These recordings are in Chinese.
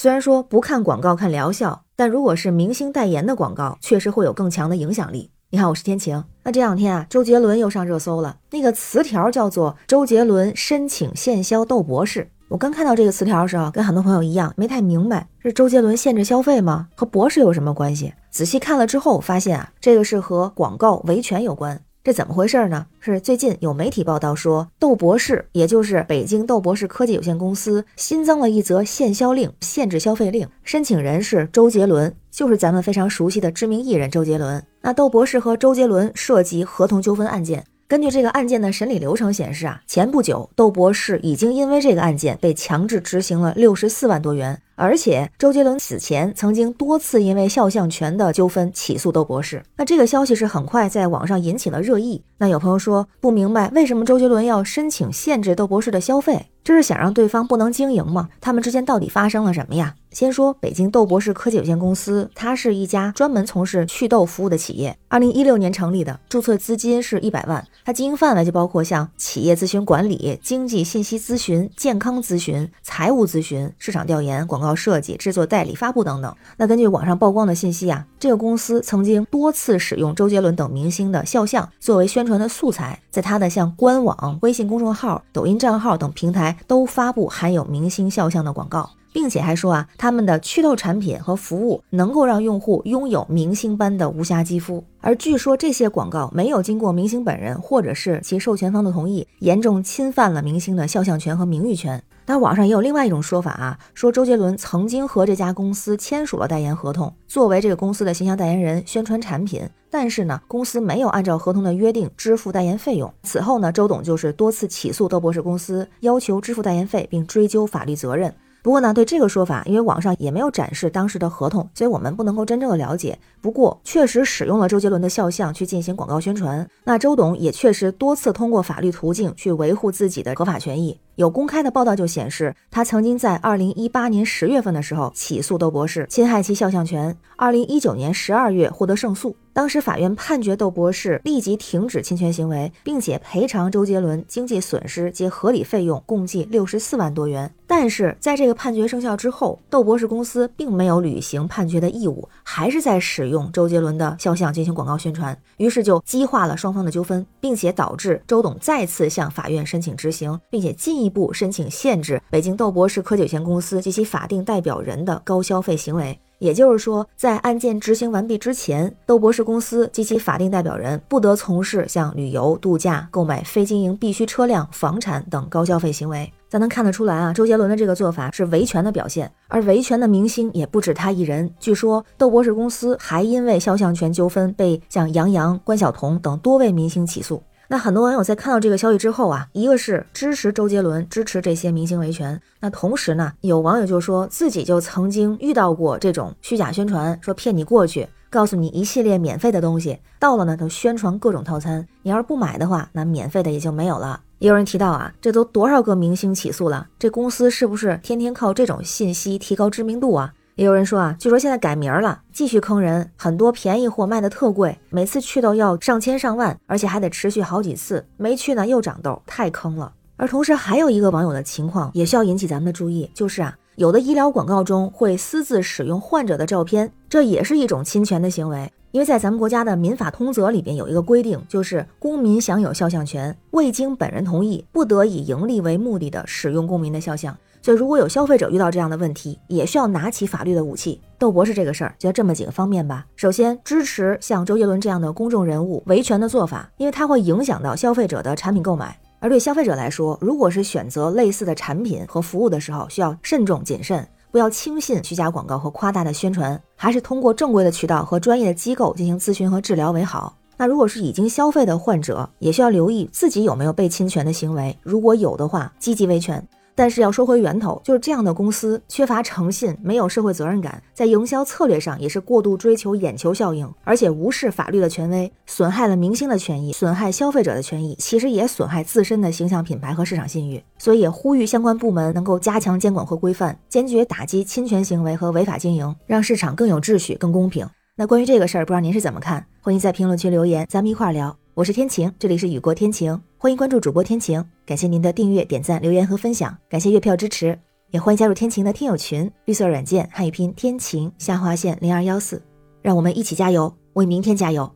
虽然说不看广告看疗效，但如果是明星代言的广告，确实会有更强的影响力。你好，我是天晴。那这两天啊，周杰伦又上热搜了，那个词条叫做“周杰伦申请限销斗博士”。我刚看到这个词条的时候，跟很多朋友一样，没太明白是周杰伦限制消费吗？和博士有什么关系？仔细看了之后，发现啊，这个是和广告维权有关。这怎么回事呢？是最近有媒体报道说，豆博士，也就是北京豆博士科技有限公司，新增了一则限销令，限制消费令，申请人是周杰伦，就是咱们非常熟悉的知名艺人周杰伦。那豆博士和周杰伦涉及合同纠纷案件。根据这个案件的审理流程显示啊，前不久窦博士已经因为这个案件被强制执行了六十四万多元，而且周杰伦此前曾经多次因为肖像权的纠纷起诉窦博士。那这个消息是很快在网上引起了热议。那有朋友说不明白为什么周杰伦要申请限制窦博士的消费，这是想让对方不能经营吗？他们之间到底发生了什么呀？先说北京豆博士科技有限公司，它是一家专门从事祛痘服务的企业，二零一六年成立的，注册资金是一百万。它经营范围就包括像企业咨询管理、经济信息咨询、健康咨询、财务咨询、市场调研、广告设计、制作、代理、发布等等。那根据网上曝光的信息啊，这个公司曾经多次使用周杰伦等明星的肖像作为宣传的素材，在它的像官网、微信公众号、抖音账号等平台都发布含有明星肖像的广告。并且还说啊，他们的祛痘产品和服务能够让用户拥有明星般的无瑕肌肤，而据说这些广告没有经过明星本人或者是其授权方的同意，严重侵犯了明星的肖像权和名誉权。那网上也有另外一种说法啊，说周杰伦曾经和这家公司签署了代言合同，作为这个公司的形象代言人宣传产品，但是呢，公司没有按照合同的约定支付代言费用。此后呢，周董就是多次起诉窦博士公司，要求支付代言费并追究法律责任。不过呢，对这个说法，因为网上也没有展示当时的合同，所以我们不能够真正的了解。不过，确实使用了周杰伦的肖像去进行广告宣传。那周董也确实多次通过法律途径去维护自己的合法权益。有公开的报道就显示，他曾经在二零一八年十月份的时候起诉窦博士侵害其肖像权，二零一九年十二月获得胜诉。当时法院判决窦博士立即停止侵权行为，并且赔偿周杰伦经济损失及合理费用共计六十四万多元。但是在这个判决生效之后，窦博士公司并没有履行判决的义务，还是在使用周杰伦的肖像进行广告宣传，于是就激化了双方的纠纷，并且导致周董再次向法院申请执行，并且进一步申请限制北京窦博士科技有限公司及其法定代表人的高消费行为。也就是说，在案件执行完毕之前，窦博士公司及其法定代表人不得从事像旅游、度假、购买非经营必需车辆、房产等高消费行为。咱能看得出来啊，周杰伦的这个做法是维权的表现，而维权的明星也不止他一人。据说，窦博士公司还因为肖像权纠纷被像杨洋、关晓彤等多位明星起诉。那很多网友在看到这个消息之后啊，一个是支持周杰伦，支持这些明星维权。那同时呢，有网友就说自己就曾经遇到过这种虚假宣传，说骗你过去，告诉你一系列免费的东西，到了呢都宣传各种套餐，你要是不买的话，那免费的也就没有了。也有人提到啊，这都多少个明星起诉了，这公司是不是天天靠这种信息提高知名度啊？也有人说啊，据说现在改名了，继续坑人，很多便宜货卖的特贵，每次去都要上千上万，而且还得持续好几次，没去呢又长痘，太坑了。而同时还有一个网友的情况也需要引起咱们的注意，就是啊，有的医疗广告中会私自使用患者的照片，这也是一种侵权的行为。因为在咱们国家的民法通则里边有一个规定，就是公民享有肖像权，未经本人同意，不得以盈利为目的的使用公民的肖像。所以，如果有消费者遇到这样的问题，也需要拿起法律的武器。窦博士这个事儿，就这么几个方面吧。首先，支持像周杰伦这样的公众人物维权的做法，因为它会影响到消费者的产品购买。而对消费者来说，如果是选择类似的产品和服务的时候，需要慎重谨慎，不要轻信虚假广告和夸大的宣传，还是通过正规的渠道和专业的机构进行咨询和治疗为好。那如果是已经消费的患者，也需要留意自己有没有被侵权的行为，如果有的话，积极维权。但是要说回源头，就是这样的公司缺乏诚信，没有社会责任感，在营销策略上也是过度追求眼球效应，而且无视法律的权威，损害了明星的权益，损害消费者的权益，其实也损害自身的形象品牌和市场信誉。所以呼吁相关部门能够加强监管和规范，坚决打击侵权行为和违法经营，让市场更有秩序、更公平。那关于这个事儿，不知道您是怎么看？欢迎在评论区留言，咱们一块儿聊。我是天晴，这里是雨过天晴，欢迎关注主播天晴，感谢您的订阅、点赞、留言和分享，感谢月票支持，也欢迎加入天晴的听友群，绿色软件汉语拼天晴下划线零二幺四，让我们一起加油，为明天加油，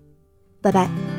拜拜。